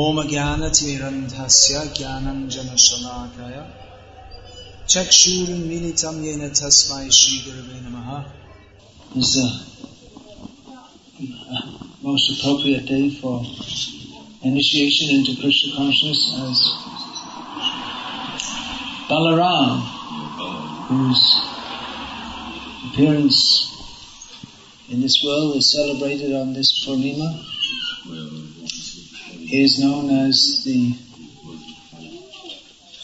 ॐ ज्ञानतिमिरन्धस्य ज्ञानञ्जनशलाकय चक्षुरुन्मिलितं येन तस्मै श्रीगुरवे नमः It's a, a most appropriate day for initiation into Krishna consciousness as Balaram, whose appearance in this world is celebrated on this Purnima, he is known as the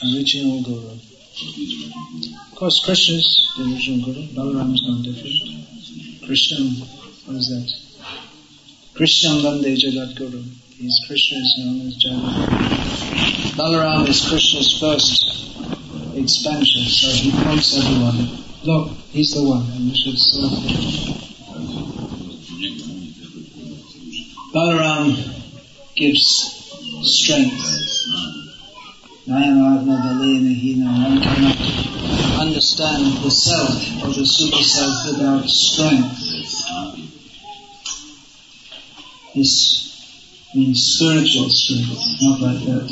original Guru. Of course, Krishna is the original Guru. Balaram is no different. Krishna, what is that? Krishna Vande Jagat Guru. He's Krishna is known as Jagat. Balaram is Krishna's first expansion, so he points everyone. Look, he's the one, and we should serve him. Balaram gives strength. One cannot understand the self or the super self without strength. This means spiritual strength, not like that.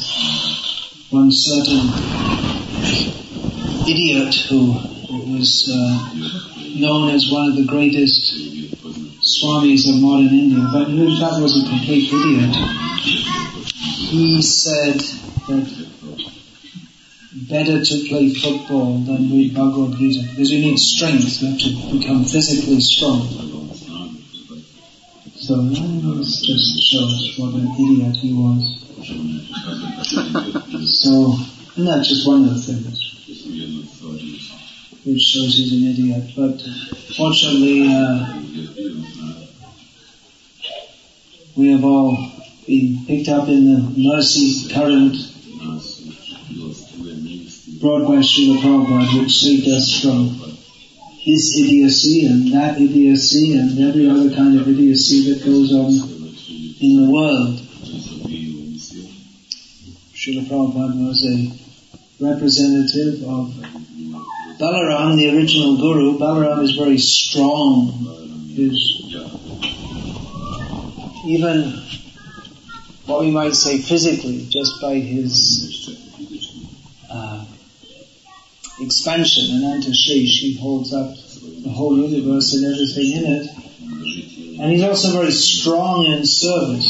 One certain idiot who was uh, known as one of the greatest swamis of modern India, but who was a complete idiot. He said that better to play football than read Bhagavad Gita because you need strength, you have to become physically strong. So this just shows what an idiot he was. so, and that's just one of the things which shows he's an idiot. But fortunately, uh, we have all been picked up in the mercy current brought by Srila Prabhupada, which saved us from this idiocy and that idiocy and every other kind of idiocy that goes on in the world. Srila Prabhupada was a representative of Balaram, the original guru. Balaram is very strong. Is even what we might say physically, just by his uh, expansion, Ananta Shesh, he holds up the whole universe and everything in it. And he's also very strong in service,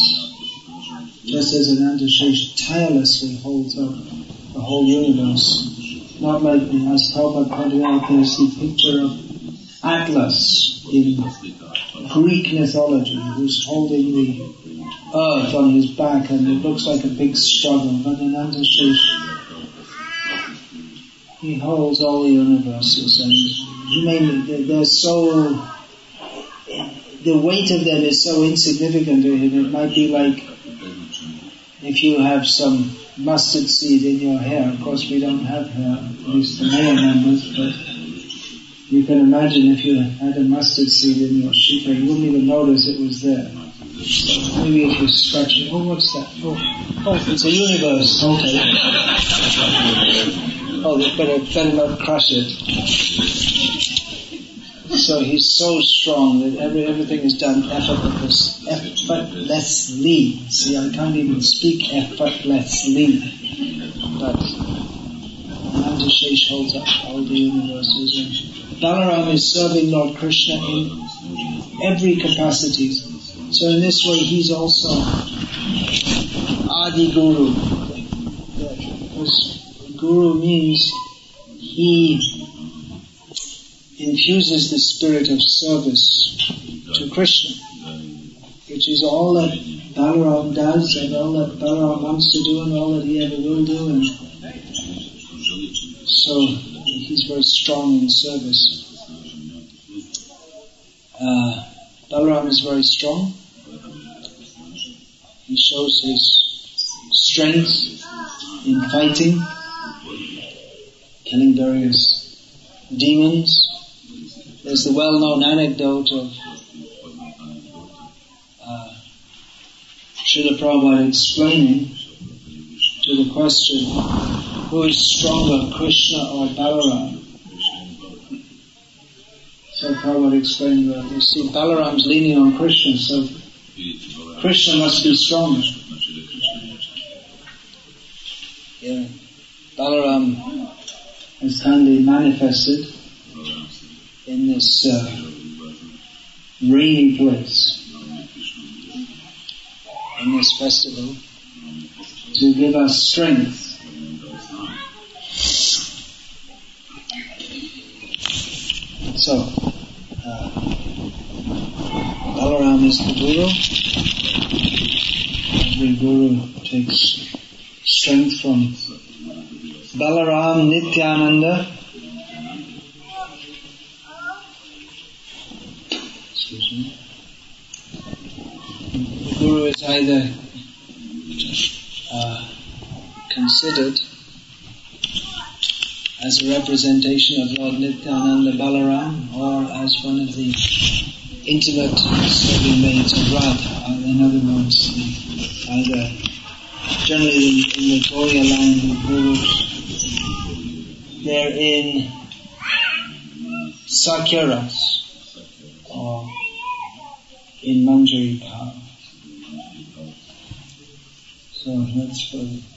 just as Ananta Shesh tirelessly holds up the whole universe. Not like, as Prabhupada pointed out, there's the picture of Atlas in Greek mythology, who's holding the earth on his back and it looks like a big struggle, but in Shesh he holds all the universes and may, they're so, the weight of them is so insignificant to him, it might be like if you have some mustard seed in your hair. Of course we don't have hair, at least the male members, but you can imagine if you had a mustard seed in your shikha, you wouldn't even notice it was there. Maybe if you scratch it, oh what's that? Oh, oh it's a universe, okay. Oh, they better, better not crush it. So he's so strong that every, everything is done effortless, effortlessly. See, I can't even speak effortlessly. But Ananta holds up all the universes. Balaram is serving Lord Krishna in every capacity. So in this way, he's also Adi Guru. Guru means he infuses the spirit of service to Krishna, which is all that Balaram does and all that Balaram wants to do and all that he ever will do. And so he's very strong in service. Uh, Balaram is very strong. He shows his strength in fighting killing various demons. There's the well-known anecdote of uh, Srila Prabhupada explaining to the question, who is stronger, Krishna or Balaram? So Prabhupada explained that, you see, Balaram's leaning on Krishna, so Krishna must be stronger. Here, Balaram has kindly manifested in this uh, rainy place, in this festival, to give us strength. So, uh, Balaram is the Guru. Every Guru takes strength from Balaram Nityananda. Excuse me. The Guru is either uh, considered as a representation of Lord Nityananda Balaram or as one of the intimate serving maids of Radha. In other words, either generally in, the Gauriya line the Gurus, they're in Sakyaras or in Manjari power. So that's for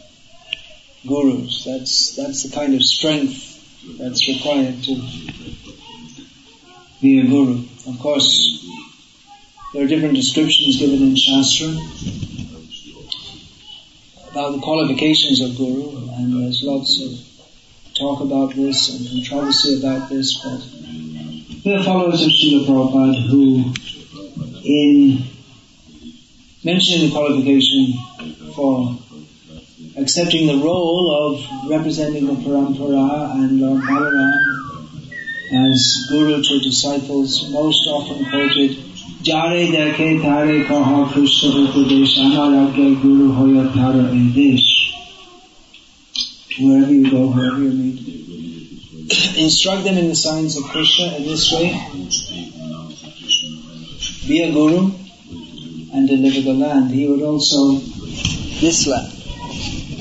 gurus. That's that's the kind of strength that's required to be a guru. Of course, there are different descriptions given in Shastra about the qualifications of guru, and there's lots of talk about this and controversy about this, but we are followers of Srila Prabhupada who, in mentioning the qualification for accepting the role of representing the Parampara and Lord Balaram as guru to disciples, most often quoted, Jare dekhe tare kaha Krishna upadesh anaragya guru hoya tara edesh. Wherever you go, wherever you meet. Instruct them in the signs of Krishna in this way. Be a guru and deliver the land. He would also, this land.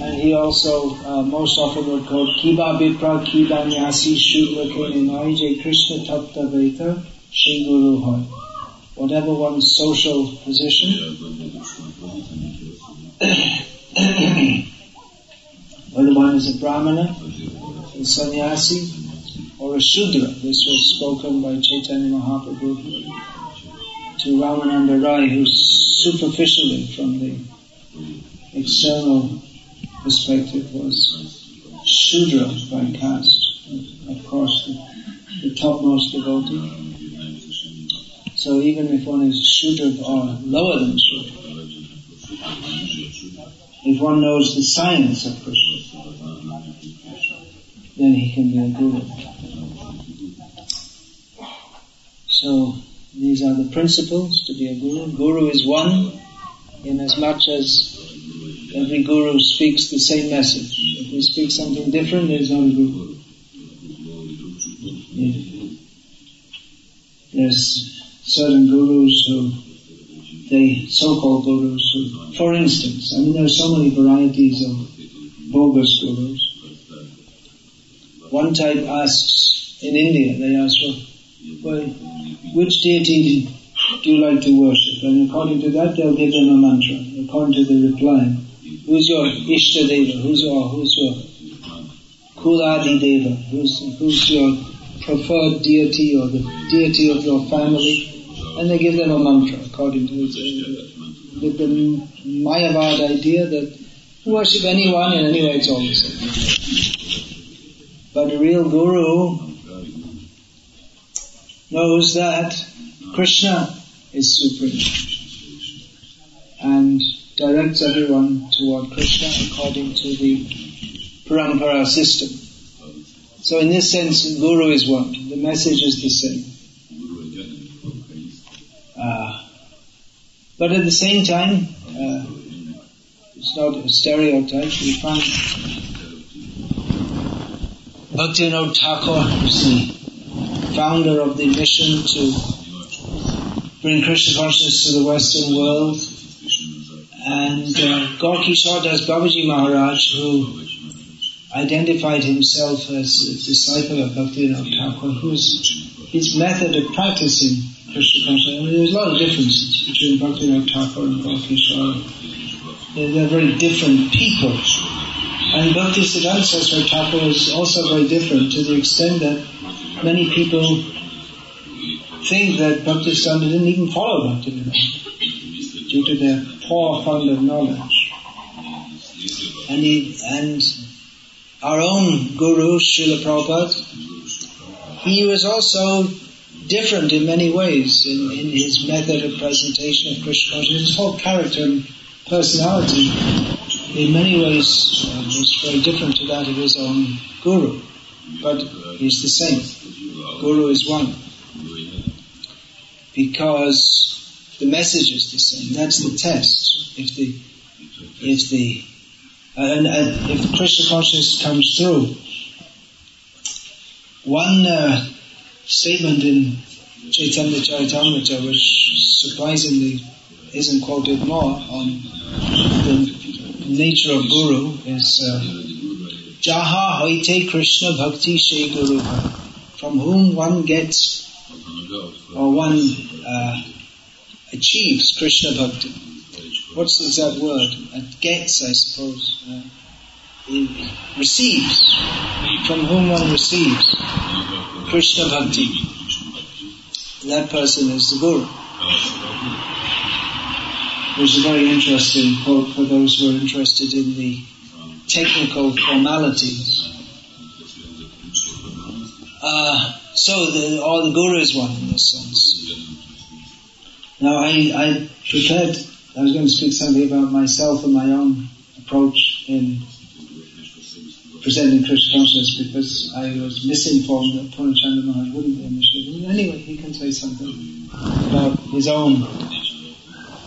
And he also uh, most often would quote Kiba Vipra Kiba Nyasi Shudra Kenimai Krishna Tatta Veta Hoy. Whatever one's social position, whether one is a Brahmana, a sannyasi, or a Shudra. This was spoken by Chaitanya Mahaprabhu to Ramananda Rai, who superficially, from the external perspective, was Shudra by caste. Of course, the, the topmost devotee. So even if one is Shudra or lower than Shudra, if one knows the science of Krishna, then he can be a guru. So these are the principles to be a guru. Guru is one in as much as every guru speaks the same message. If he speaks something different, there is not a guru. There's certain gurus who, they so-called gurus who, for instance, I mean there are so many varieties of bogus gurus. One type asks, in India, they ask, well, which deity do you like to worship? And according to that, they'll give them a mantra. According to the reply, who's your Ishta Deva? Who's your, who's your Kuladi Deva? Who's, who's your preferred deity or the deity of your family? And they give them a mantra according to the, the, the Mayavad idea that worship anyone and anyway it's all the same. But a real guru knows that Krishna is supreme and directs everyone toward Krishna according to the parampara system. So in this sense, Guru is one. The message is the same. Uh, but at the same time, uh, it's not a stereotype. We find Bhaktivinoda Thakur, who's the founder of the mission to bring Krishna consciousness to the Western world, and uh, Gorky Das Babaji Maharaj, who identified himself as a disciple of Bhaktivinoda Thakur, whose his method of practicing Krishna consciousness, I mean, there's a lot of differences between Bhaktivinoda Thakur and Gorky They're, they're very different people. And Bhakti Siddhanta Saraswati Thakur is also very different to the extent that many people think that Bhakti Siddhanta didn't even follow Bhakti due to their poor fund of knowledge. And, he, and our own Guru, Srila Prabhupada, he was also different in many ways in, in his method of presentation of Krishna consciousness. His whole character and personality in many ways uh, was very different to that of his own Guru. But he's the same. Guru is one. Because the message is the same. That's the test. If the, if the, and, and if Krishna consciousness comes through, one uh, statement in Chaitanya Charitamrita, which surprisingly isn't quoted more on the nature of Guru, is uh, Jaha Hoite Krishna Bhakti Shri Guru, from whom one gets or one achieves Krishna Bhakti. What's the exact word? It gets, I suppose. Uh, receives, from whom one receives Krishna Bhakti. That person is the Guru. Which is a very interesting quote for those who are interested in the technical formalities. Uh, so the, all the Guru is one in this sense. Now I, I prepared, I was going to speak something about myself and my own approach in presenting Krishna consciousness because I was misinformed that Purnachandra Maharaj wouldn't be initiated. Anyway, he can say something about his own,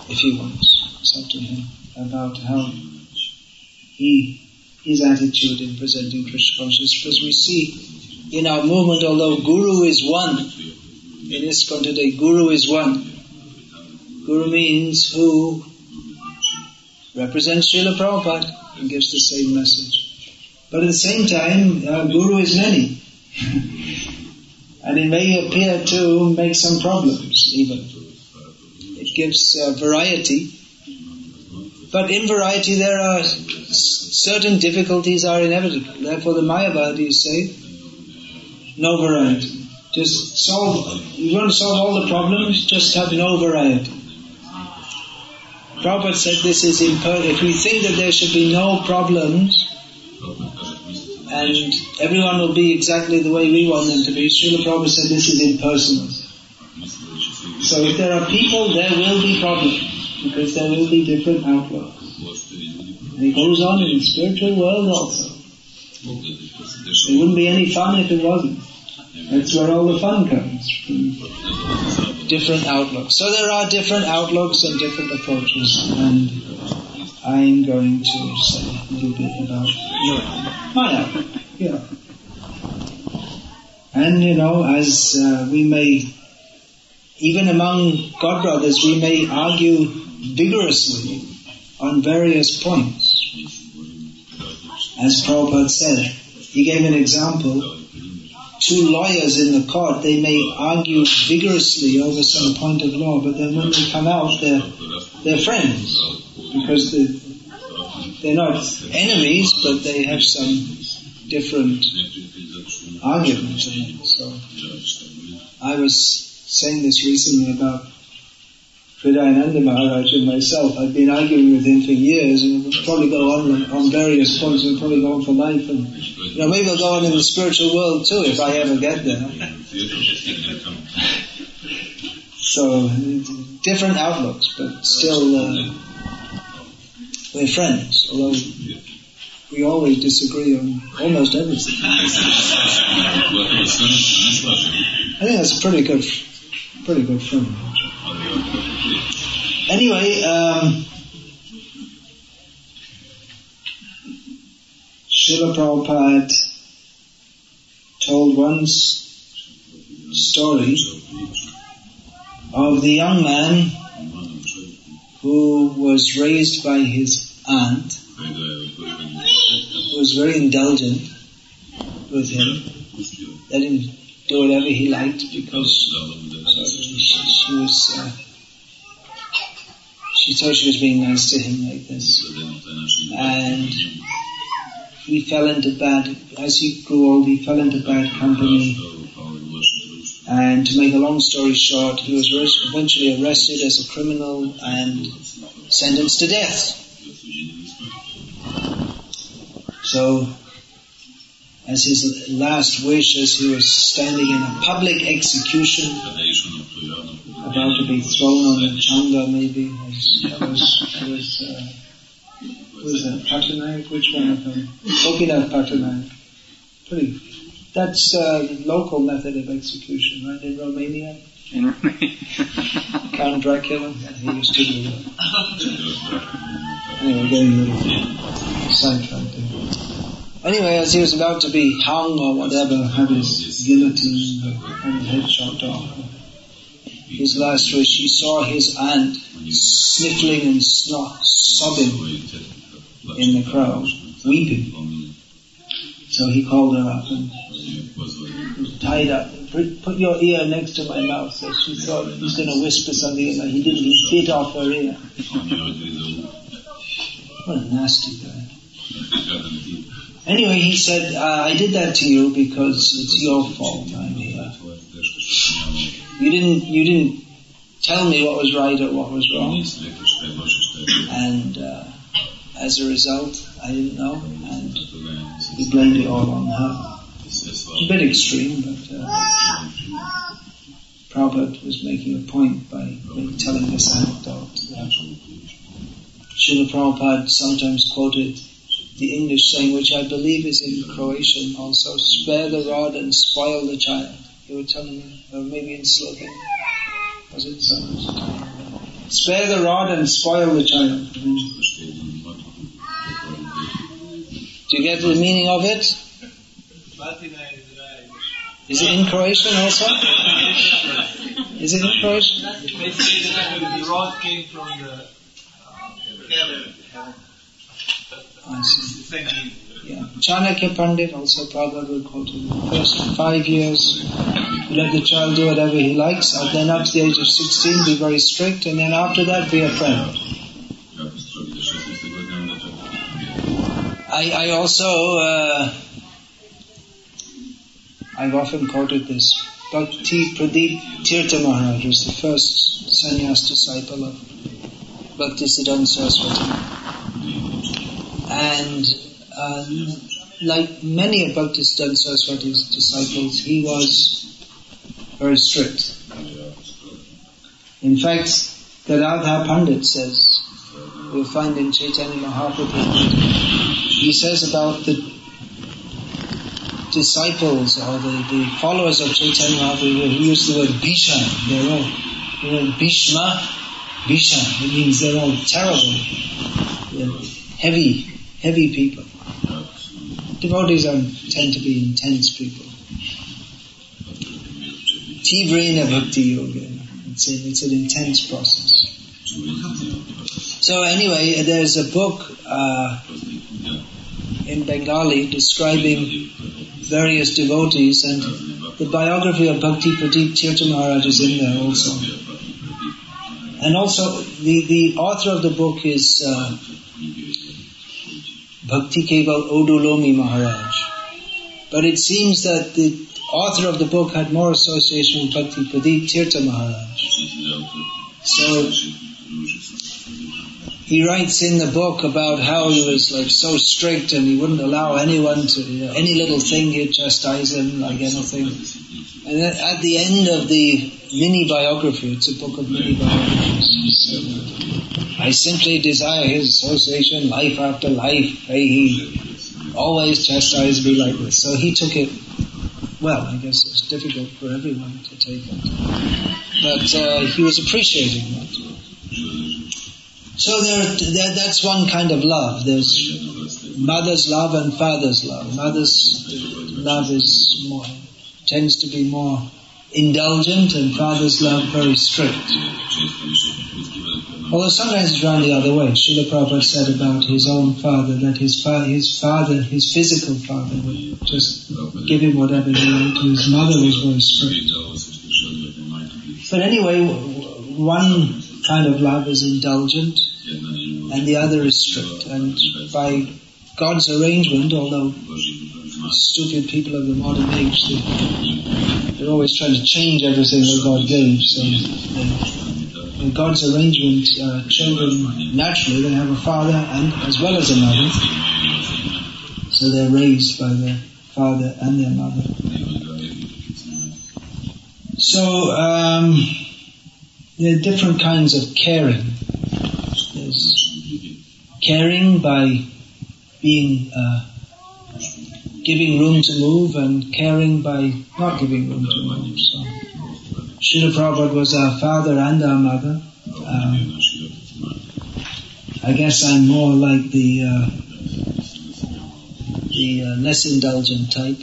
if he wants. It's up to him about how he, his attitude in presenting Krishna consciousness. Because we see in our movement, although Guru is one, in ISKCON today, Guru is one. Guru means who represents Srila Prabhupada and gives the same message. But at the same time, uh, Guru is many. and it may appear to make some problems even. It gives uh, variety. But in variety there are certain difficulties are inevitable. Therefore the Mayavadis say, no variety. Just solve, you want to solve all the problems, just have no variety. Prabhupada said this is imperfect. If we think that there should be no problems, and everyone will be exactly the way we want them to be. Srila Prabhupada said this is impersonal. So if there are people, there will be problems, because there will be different outlooks. And it goes on in the spiritual world also. There wouldn't be any fun if it wasn't. That's where all the fun comes from different outlooks. So there are different outlooks and different approaches, and I'm going to say a little bit about Maya. Yeah. And you know, as uh, we may, even among God brothers, we may argue vigorously on various points. As Prabhupada said, he gave an example. Two lawyers in the court, they may argue vigorously over some point of law, but then when they come out, they're, they're friends because they're not enemies, but they have some different arguments. So I was saying this recently about Hridayananda Maharaj and myself. I've been arguing with him for years, and we'll probably go on on various points. We'll probably go on for life, and you know maybe I'll go on in the spiritual world too if I ever get there. so different outlooks, but still. Uh, we're friends, although we always disagree on almost everything. I think that's a pretty good, pretty good friend. Anyway, um, Srila Prabhupada told one story of the young man who was raised by his aunt, who was very indulgent with him, let him do whatever he liked because she was, uh, she thought she was being nice to him like this. And he fell into bad, as he grew old, he fell into bad company. And to make a long story short, he was eventually arrested as a criminal and sentenced to death. So, as his last wish, as he was standing in a public execution, about to be thrown on a changa, maybe, was, was, was, uh, was it Patanaik? Which one of them? Gopinath Patanaik. Pretty. That's uh, local method of execution, right, in Romania? In Romania. Count Dracula, he used to do that. Anyway, getting a little sidetracked there. Anyway, as he was about to be hung or whatever, have his guillotine, his head chopped off, his last wish, he saw his aunt sniffling and snot, sobbing in the crowd, weeping. So he called her up and tied up. Put your ear next to my mouth. So she thought he was going to whisper something, and he didn't. He bit off her ear. What a nasty guy. Anyway, he said, uh, I did that to you because it's your fault. You didn't, you didn't tell me what was right or what was wrong. And uh, as a result, I didn't know, and he blamed it all on her. It's a bit extreme, but uh, Prabhupada was making a point by telling this anecdote. Srila Prabhupada sometimes quoted the English saying, which I believe is in Croatian also, spare the rod and spoil the child. You were telling me, or maybe in Slovene. Was it? Spare the rod and spoil the child. Do you get the meaning of it? Is it in Croatian also? Is it in Croatian? The rod came from the I see. Yeah. Chanakya Pandit also probably quoted first five years, let the child do whatever he likes, and then up to the age of 16 be very strict, and then after that be a friend. I, I also, uh, I've often quoted this. Bhakti Pradeep Tirtha Maharaj was the first sannyas disciple of Bhaktisiddhanta Saraswati. And uh, like many of Bhaktisiddhanta Saraswati's disciples, he was very strict. In fact, Gadadhar Pandit says, you'll find in Chaitanya Mahaprabhu, he says about the disciples or the, the followers of Chaitanya Mahaprabhu, he used the word Bhisha, they're all, the word Bhishma, Bhisha, it means they're all terrible, they're heavy, heavy people. Devotees are, tend to be intense people. Tivrena Bhakti Yoga, it's, a, it's an intense process. So anyway, there's a book uh, in Bengali describing various devotees and the biography of Bhakti Pradeep Tirtha Maharaj is in there also. And also the, the author of the book is uh, Bhakti Keval Audulomi Maharaj. But it seems that the author of the book had more association with Bhakti Pradeep Tirtha Maharaj. So he writes in the book about how he was like so strict and he wouldn't allow anyone to, you know, any little thing he'd chastise him like anything. And then at the end of the mini biography, it's a book of mini biographies, I simply desire his association life after life. He always chastised me like this. So he took it well, I guess it's difficult for everyone to take it. But uh, he was appreciating that. So there, there, that's one kind of love. There's mother's love and father's love. Mother's love is more, tends to be more indulgent and father's love very strict. Although sometimes it's run the other way. Srila Prabhupada said about his own father that his, his father, his physical father would just give him whatever he wanted. His mother was very strict. But anyway, one kind of love is indulgent and the other is strict. And by God's arrangement, although stupid people of the modern age, they, they're always trying to change everything that God gave. So, they, in God's arrangement, uh, children naturally they have a father and as well as a mother, so they're raised by their father and their mother. So um, there are different kinds of caring. There's caring by being uh, giving room to move and caring by not giving room to move. So Srila Prabhupada was our father and our mother. Um, I guess I'm more like the uh, the uh, less indulgent type.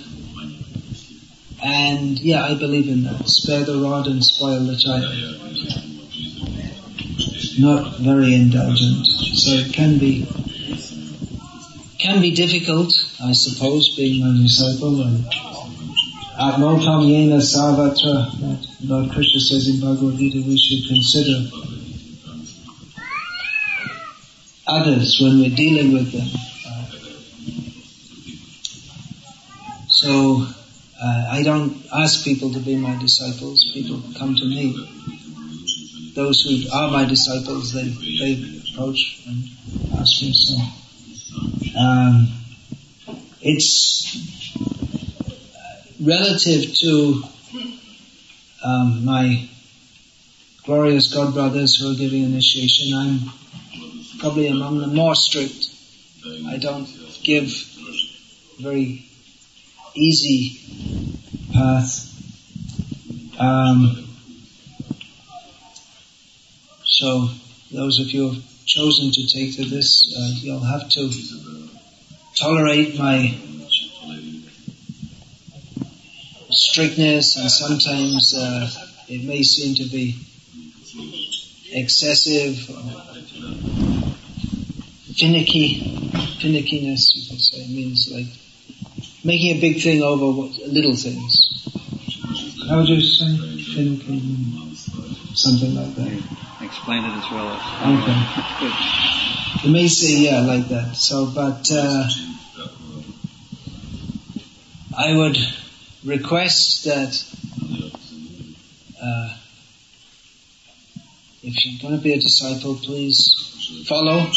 And yeah, I believe in that. Spare the rod and spoil the child. Not very indulgent. So it can be can be difficult, I suppose, being a disciple. And yena savatra, Lord Krishna says in Bhagavad Gita, we should consider others when we're dealing with them. So uh, I don't ask people to be my disciples. People come to me. Those who are my disciples, they they approach and ask me. So um, it's relative to um, my glorious God brothers who are giving initiation. I'm probably among the more strict. I don't give very easy path. Um, so those of you who have chosen to take to this, uh, you'll have to tolerate my strictness and sometimes uh, it may seem to be excessive finicky finickiness you could say it means like making a big thing over what, little things. How would you say? Thinking, something like that. Explain it as well as. Okay. Good. You may say, yeah, like that. So, but uh, I would request that uh, if you're going to be a disciple, please follow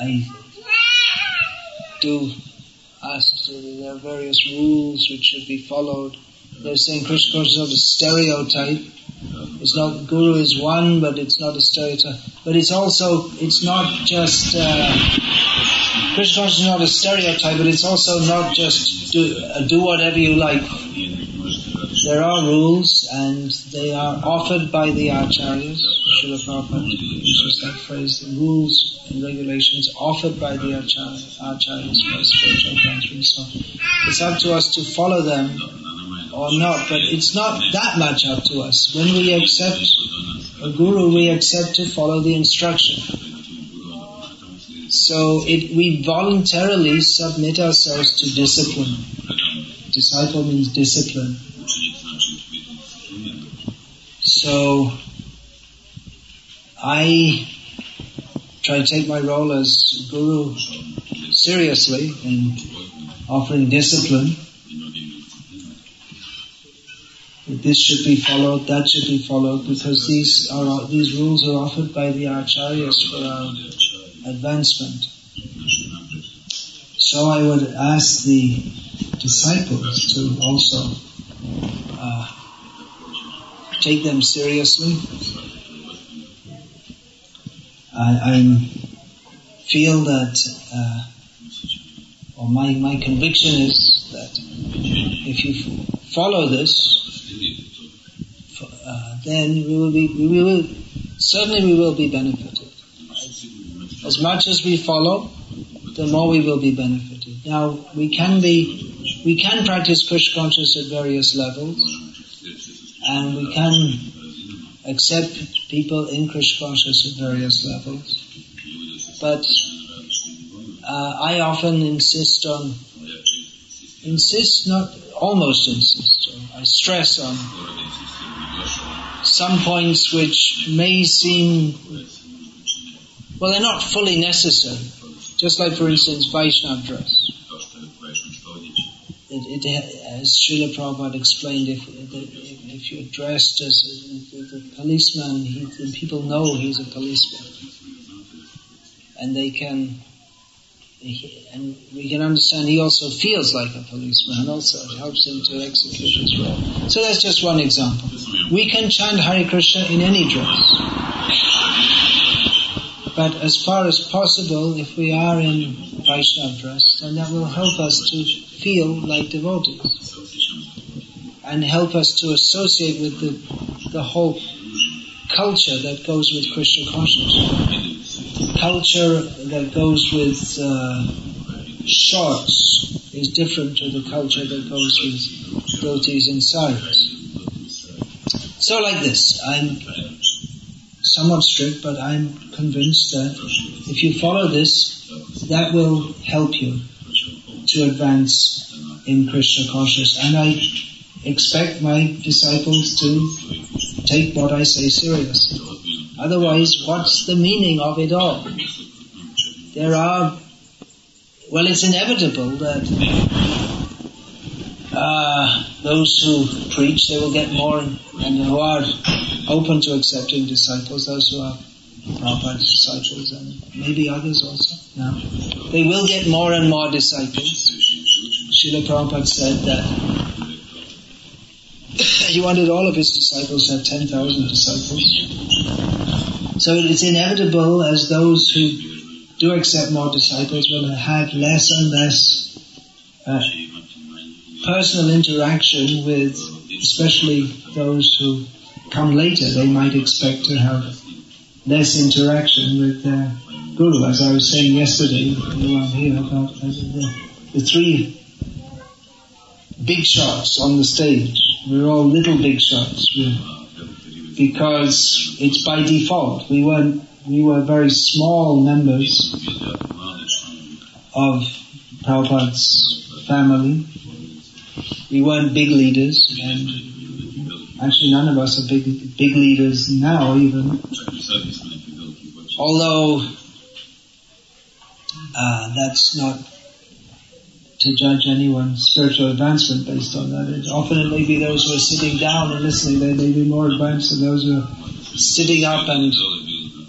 I do ask that there are various rules which should be followed. They're saying Krishna consciousness is not a stereotype. It's not Guru is one, but it's not a stereotype. But it's also it's not just uh, Krishna is not a stereotype, but it's also not just do uh, do whatever you like. There are rules, and they are offered by the acharyas. Srila Prabhupada uses that phrase, the rules and regulations offered by the acharyas spiritual. So it's up to us to follow them or not, but it's not that much up to us. When we accept a guru, we accept to follow the instruction. So it, we voluntarily submit ourselves to discipline. Disciple means discipline. So I try to take my role as guru seriously and offering discipline. This should be followed, that should be followed, because these are these rules are offered by the acharyas for our advancement. So I would ask the disciples to also uh, take them seriously. I, I feel that, uh, or my, my conviction is that if you follow this, uh, then we will be, we will, certainly we will be benefited. As much as we follow, the more we will be benefited. Now, we can be, we can practice Krishna consciousness at various levels, and we can accept people in Krishna consciousness at various levels. But uh, I often insist on, insist, not almost insist, I stress on some points which may seem Well, they're not fully necessary. Just like, for instance, Vaishnav dress. It, it, uh, as Srila Prabhupada explained, if, if you're dressed as a, policeman, he, people know he's a policeman. And they can, and we can understand he also feels like a policeman also it helps him to execute his role. So that's just one example. We can chant Hare Krishna in any dress. But as far as possible, if we are in Vaishnav dress, then that will help us to feel like devotees. And help us to associate with the, the whole culture that goes with Krishna consciousness. Culture that goes with uh, shorts is different to the culture that goes with dhotis and saris. So like this, I'm somewhat strict, but I'm convinced that if you follow this, that will help you to advance in Krishna consciousness. And I expect my disciples to take what I say seriously. Otherwise, what's the meaning of it all? There are, well, it's inevitable that uh, those who preach, they will get more, and who are open to accepting disciples, those who are Prabhupada's disciples, and maybe others also. Now, they will get more and more disciples. Srila Prabhupada said that he wanted all of his disciples to have 10,000 disciples. So it's inevitable as those who do accept more disciples will have less and less uh, personal interaction with especially those who come later. They might expect to have less interaction with their guru. As I was saying yesterday around here about the, the three big shots on the stage. We're all little big shots because it's by default. We weren't, we were very small members of Prabhupada's family. We weren't big leaders and actually none of us are big, big leaders now even. Although, uh, that's not to judge anyone's spiritual advancement based on that. It, often it may be those who are sitting down and listening, they may be more advanced than those who are sitting up and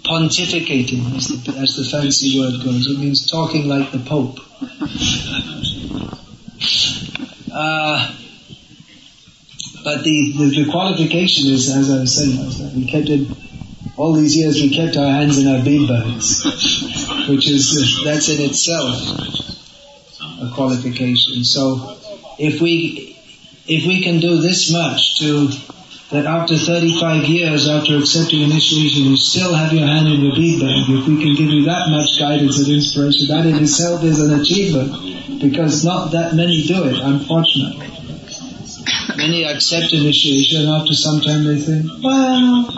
pontificating, as the, as the fancy word goes. It means talking like the Pope. Uh, but the, the, the, qualification is, as I was saying, we kept it, all these years we kept our hands in our bead bags, which is, that's in itself a qualification. So if we, if we can do this much to, that after 35 years after accepting initiation you still have your hand in your bead bag, if we can give you that much guidance and inspiration, that in itself is an achievement because not that many do it, unfortunately. Many accept initiation and after some time they think, well,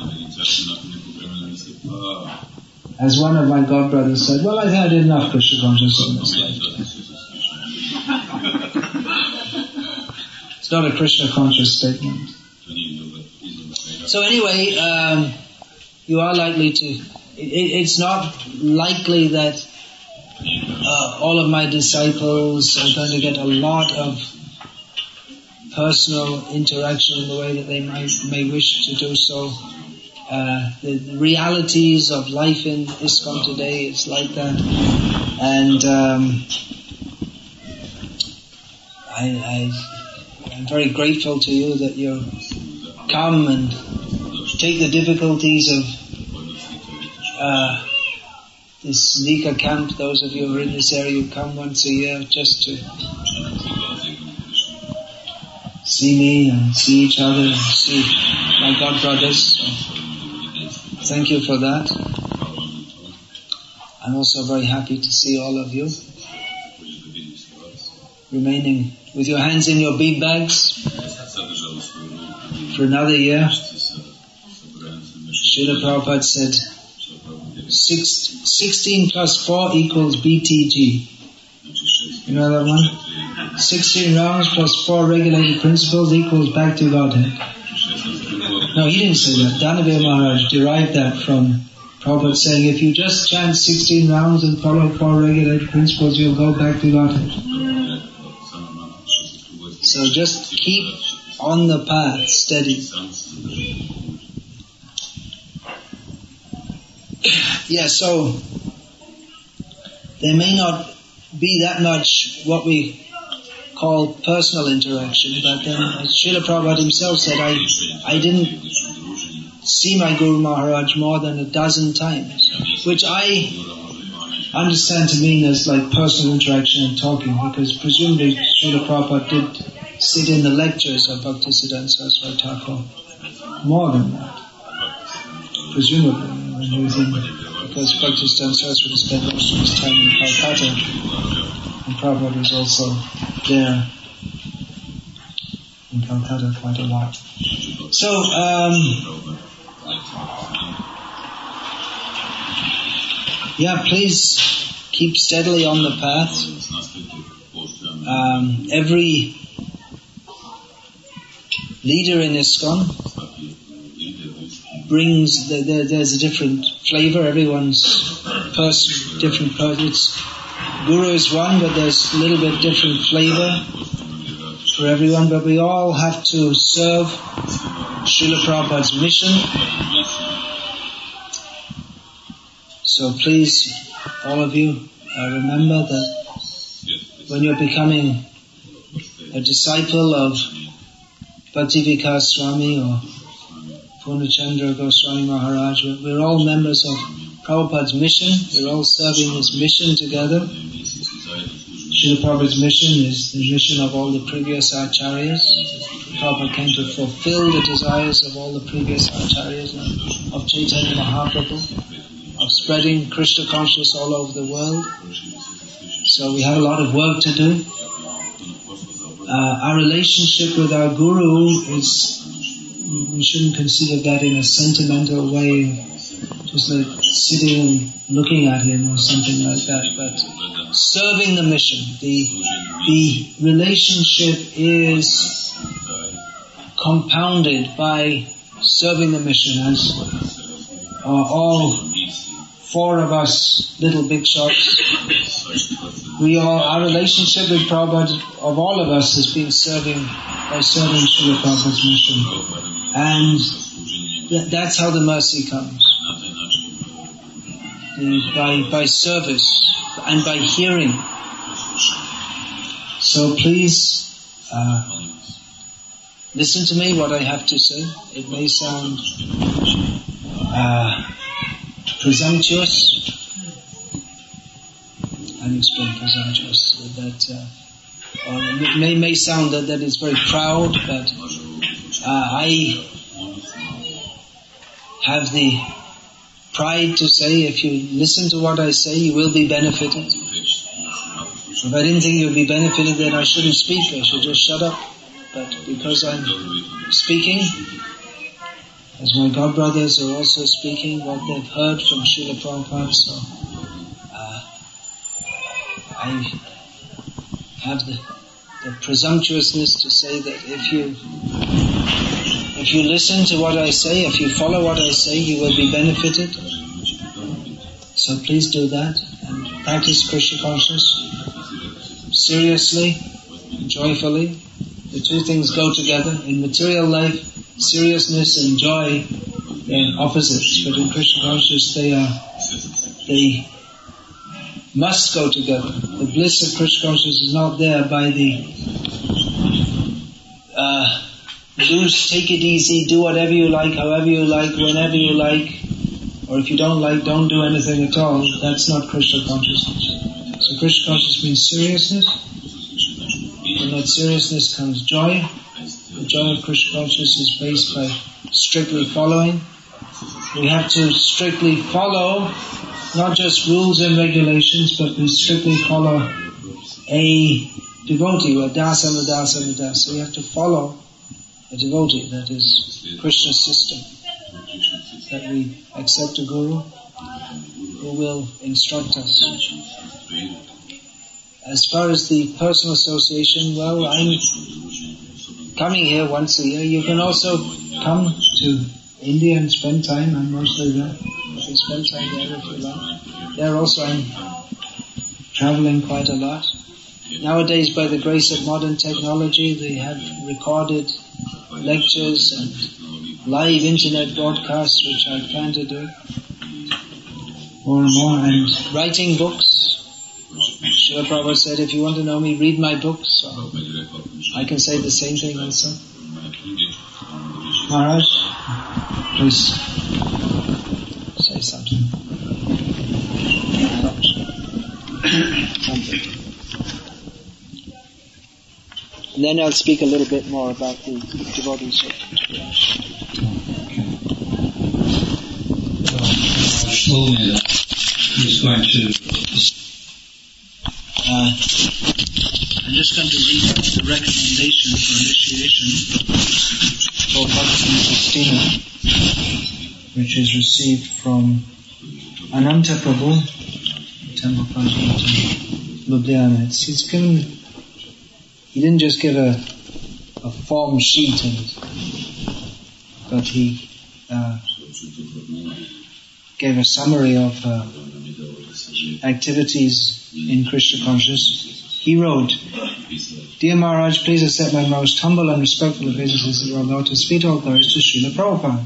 as one of my godbrothers said, well, I've had enough Krishna consciousness in this it's not a Krishna conscious statement. So anyway, um, you are likely to, it, it's not likely that uh, all of my disciples are going to get a lot of personal interaction in the way that they might, may wish to do so. Uh, the realities of life in ISKCON today is like that. And um, I, I, am very grateful to you that you come and take the difficulties of uh, this Nika camp. Those of you who are in this area you come once a year just to see me and see each other and see my God brothers. So thank you for that. I'm also very happy to see all of you remaining with your hands in your bead bags for another year. Srila Prabhupada said, six, 16 plus 4 equals BTG. You know that one? 16 rounds plus 4 regulated principles equals back to Godhead. No, he didn't say that. Danavir Maharaj derived that from Prabhupada saying, if you just chant 16 rounds and follow four regulated principles, you'll go back to Godhead. So just keep on the path, steady. Yeah, so there may not be that much what we call personal interaction, but then Srila Prabhupada himself said, I, I didn't see my Guru Maharaj more than a dozen times, which I understand to mean as like personal interaction and talking, because presumably Srila Prabhupada did sit in the lectures of Bhaktisiddhanta Saraswati Thakur more than that. Presumably, when he was in, because Bhaktisiddhanta Saraswati spent most of his time in Calcutta, and Prabhupada was also there in Calcutta quite a lot. So, um, yeah, please keep steadily on the path. Um, every leader in ISKCON brings, the, the, there's a different flavor, everyone's person, different person. It's, Guru is one, but there's a little bit different flavor for everyone, but we all have to serve Srila Prabhupada's mission. So please, all of you, uh, remember that when you're becoming a disciple of Bhakti Vikas Swami or Purnachandra Goswami Maharaj, we're all members of Prabhupada's mission. We're all serving his mission together. Srila Prabhupada's mission is the mission of all the previous acharyas. Prabhupada came to fulfill the desires of all the previous acharyas of Chaitanya Mahaprabhu, of spreading Krishna consciousness all over the world. So we have a lot of work to do. Uh, our relationship with our Guru is, we shouldn't consider that in a sentimental way, just like sitting and looking at him or something like that, but serving the mission. The, the relationship is compounded by serving the mission as uh, all four of us little big shots. We all, our relationship with Prabhupada of all of us has been serving by serving Srila Prabhupada's mission. And th- that's how the mercy comes. By, by service and by hearing. So please, uh, listen to me what I have to say. It may sound uh, presumptuous. Do you explain presumptuous? That uh, it may may sound that that is very proud, but uh, I have the pride to say, if you listen to what I say, you will be benefited. If I didn't think you'd be benefited, then I shouldn't speak. I should just shut up. But because I'm speaking, as my godbrothers are also speaking, what they've heard from Srila Prabhupada, so uh, I have the, the presumptuousness to say that if you if you listen to what I say, if you follow what I say, you will be benefited. So please do that and practice Krishna consciousness seriously, joyfully. The two things go together. In material life, seriousness and joy are opposites, but in Krishna consciousness they are they must go together. The bliss of Krishna consciousness is not there by the uh, do take it easy, do whatever you like, however you like, whenever you like, or if you don't like, don't do anything at all. That's not Krishna consciousness. So Krishna consciousness means seriousness. From that seriousness comes joy. The joy of Krishna consciousness is based by strictly following. We have to strictly follow not just rules and regulations, but we strictly follow a devotee, a dasa, dasa, dasa. We have to follow a devotee, that is Krishna's system. That we accept a guru who will instruct us. As far as the personal association, well, I'm coming here once a year. You can also come to India and spend time. I'm mostly there. You. There also I'm traveling quite a lot. Nowadays, by the grace of modern technology, they have recorded lectures and live internet broadcasts, which I plan to do more and more, and writing books. Srila Prabhupada said, if you want to know me, read my books. So I can say the same thing also. Maharaj, please say something. Then I'll speak a little bit more about the devotees. told me that going to. Uh, I'm just going to read the recommendation for initiation for Bhaktin Christina, which is received from Ananta Prabhu, Temple Ljubljana. It's, he's given, he didn't just give a, a form sheet, and, but he uh, gave a summary of uh, activities in Krishna consciousness. He wrote, Dear Maharaj, please accept my most humble and respectful obeisances at our lotus feet, all glories to Srila Prabhupada.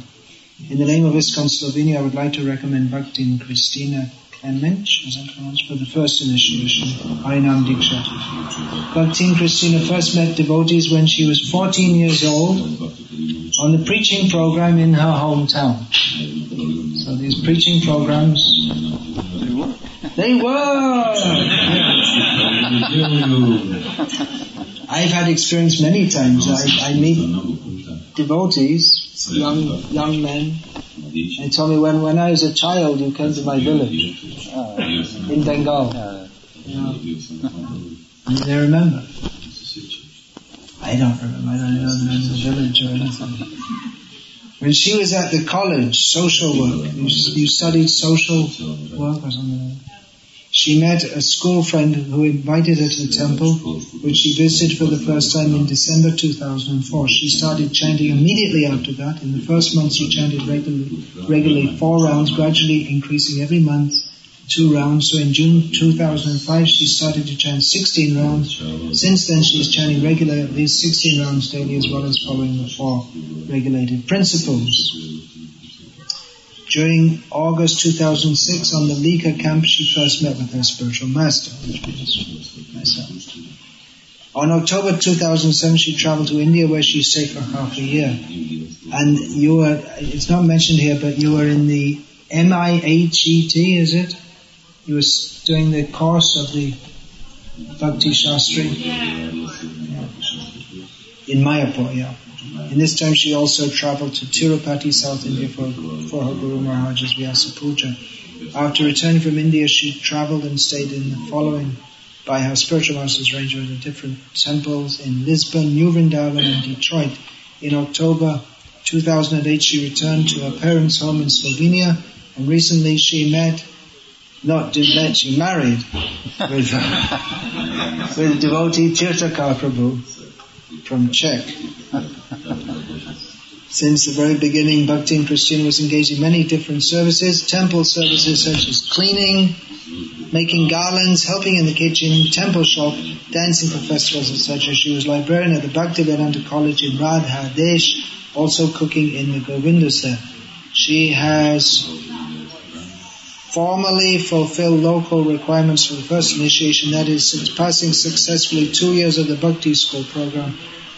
In the name of ISKCON Slovenia, I would like to recommend Bhaktin Christina Clemench, as I pronounced, for the first initiation, Harinam Diksha. Bhaktin Christina first met devotees when she was 14 years old on the preaching program in her hometown. So these preaching programs, they were. I've had experience many times. I, I meet devotees, young young men. and tell me when, when I was a child, you came to my village in Bengal. Yeah. And they remember. I don't remember. I don't know the name of the village or anything. When she was at the college, social work, you, you studied social work or something. She met a school friend who invited her to the temple, which she visited for the first time in December 2004. She started chanting immediately after that. In the first month, she chanted regularly, regularly four rounds, gradually increasing every month two rounds. So in June 2005, she started to chant 16 rounds. Since then, she is chanting regularly at least 16 rounds daily, as well as following the four regulated principles. During August 2006, on the Lika camp, she first met with her spiritual master, myself. On October 2007, she traveled to India, where she stayed for half a year. And you were, it's not mentioned here, but you were in the MIHET, is it? You was doing the course of the Bhakti Shastri in Mayapur, yeah. In this time, she also traveled to Tirupati, South India, for, for her Guru Maharaj's Vyasa Puja. After returning from India, she traveled and stayed in the following by her spiritual master's arrangement at different temples in Lisbon, New Vrindavan, and Detroit. In October 2008, she returned to her parents' home in Slovenia, and recently she met, not she married with, uh, with devotee Tirthakar Prabhu from Czech. Since the very beginning, Bhakti and Christian was engaged in many different services, temple services such as cleaning, making garlands, helping in the kitchen, temple shop, dancing for festivals, etc. She was librarian at the Bhaktivedanta College in Radhadesh, also cooking in the Govindasar. She has formally fulfill local requirements for the first initiation, that is, passing successfully two years of the Bhakti School program.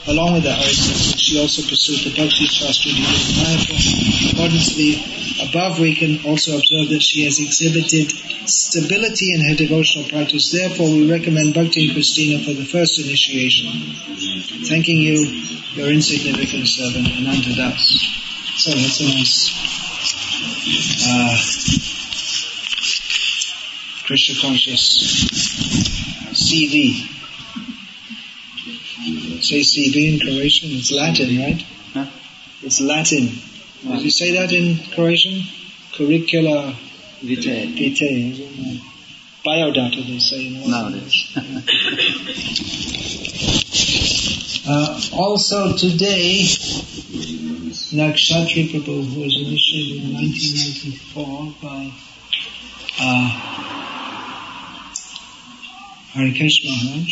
Along with the Harisats, she also pursued the Bhakti Shastri degree. According to the above, we can also observe that she has exhibited stability in her devotional practice. Therefore, we recommend Bhaktin Christina for the first initiation. Thanking you, your insignificant servant, Ananta Das. So that's a nice uh, Krishna conscious CV. Say CV in Croatian, it's Latin, right? Huh? It's Latin. Did you say that in Croatian? Curricula Vitae. vitae. Biodata, they say in one. Nowadays. Uh, also today, Nakshatri Prabhu, was initiated in 1994 by uh, Harikesh Maharaj,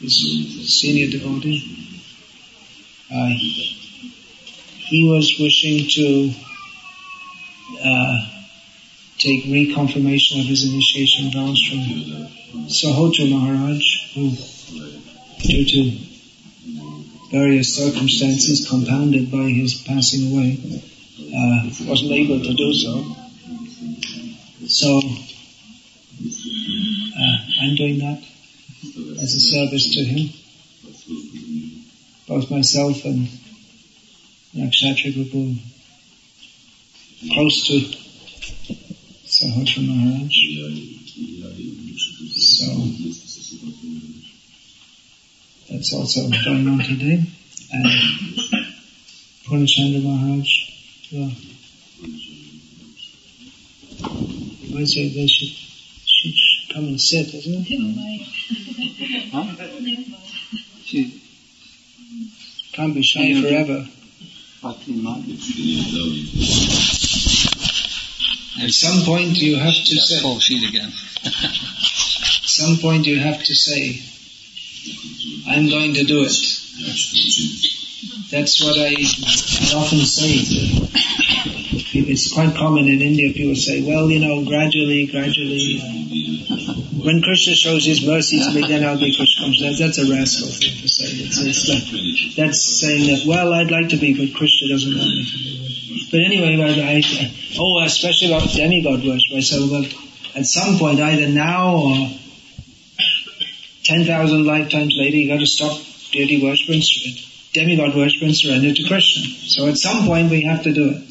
his senior devotee. Uh, he was wishing to uh, take reconfirmation of his initiation vows from Suhotra Maharaj, who, due to various circumstances compounded by his passing away, uh, wasn't able to do so. So, I'm doing that as a service to him. Both myself and Nakshatri Prabhu close to Suhotra Maharaj. So, that's also going on today. And Purnachandra Maharaj, yeah. I say they should, should come and sit, isn't it? She, Can't be shy forever. At some point you have to That's say, again. some point you have to say, I'm going to do it. That's what I, I often say. It's quite common in India. People say, well, you know, gradually, gradually. Uh, when Krishna shows his mercy to me, then I'll be Krishna conscious. That's a rascal thing to say. It's, it's like, that's saying that, well, I'd like to be, but Krishna doesn't want me to be. But anyway, I, I, oh, especially about demigod worship. I said, well, at some point, either now or 10,000 lifetimes later, you got to stop deity worship and demigod worship and surrender to Krishna. So at some point we have to do it.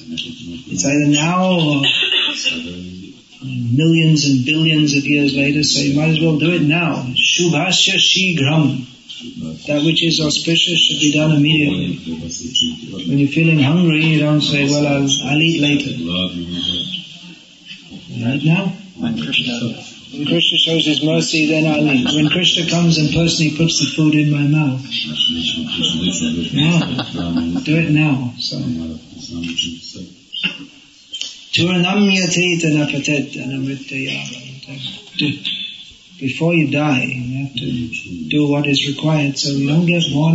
It's either now or millions and billions of years later, so you might as well do it now. Shubhasya Shighram. That which is auspicious should be done immediately. When you're feeling hungry, you don't say, well, I'll, I'll eat later. Right now? Krishna, When Krishna shows his mercy, then I leave. When Krishna comes and personally puts the food in my mouth. Now. Do it now. So. Before you die, you have to do what is required so you don't get more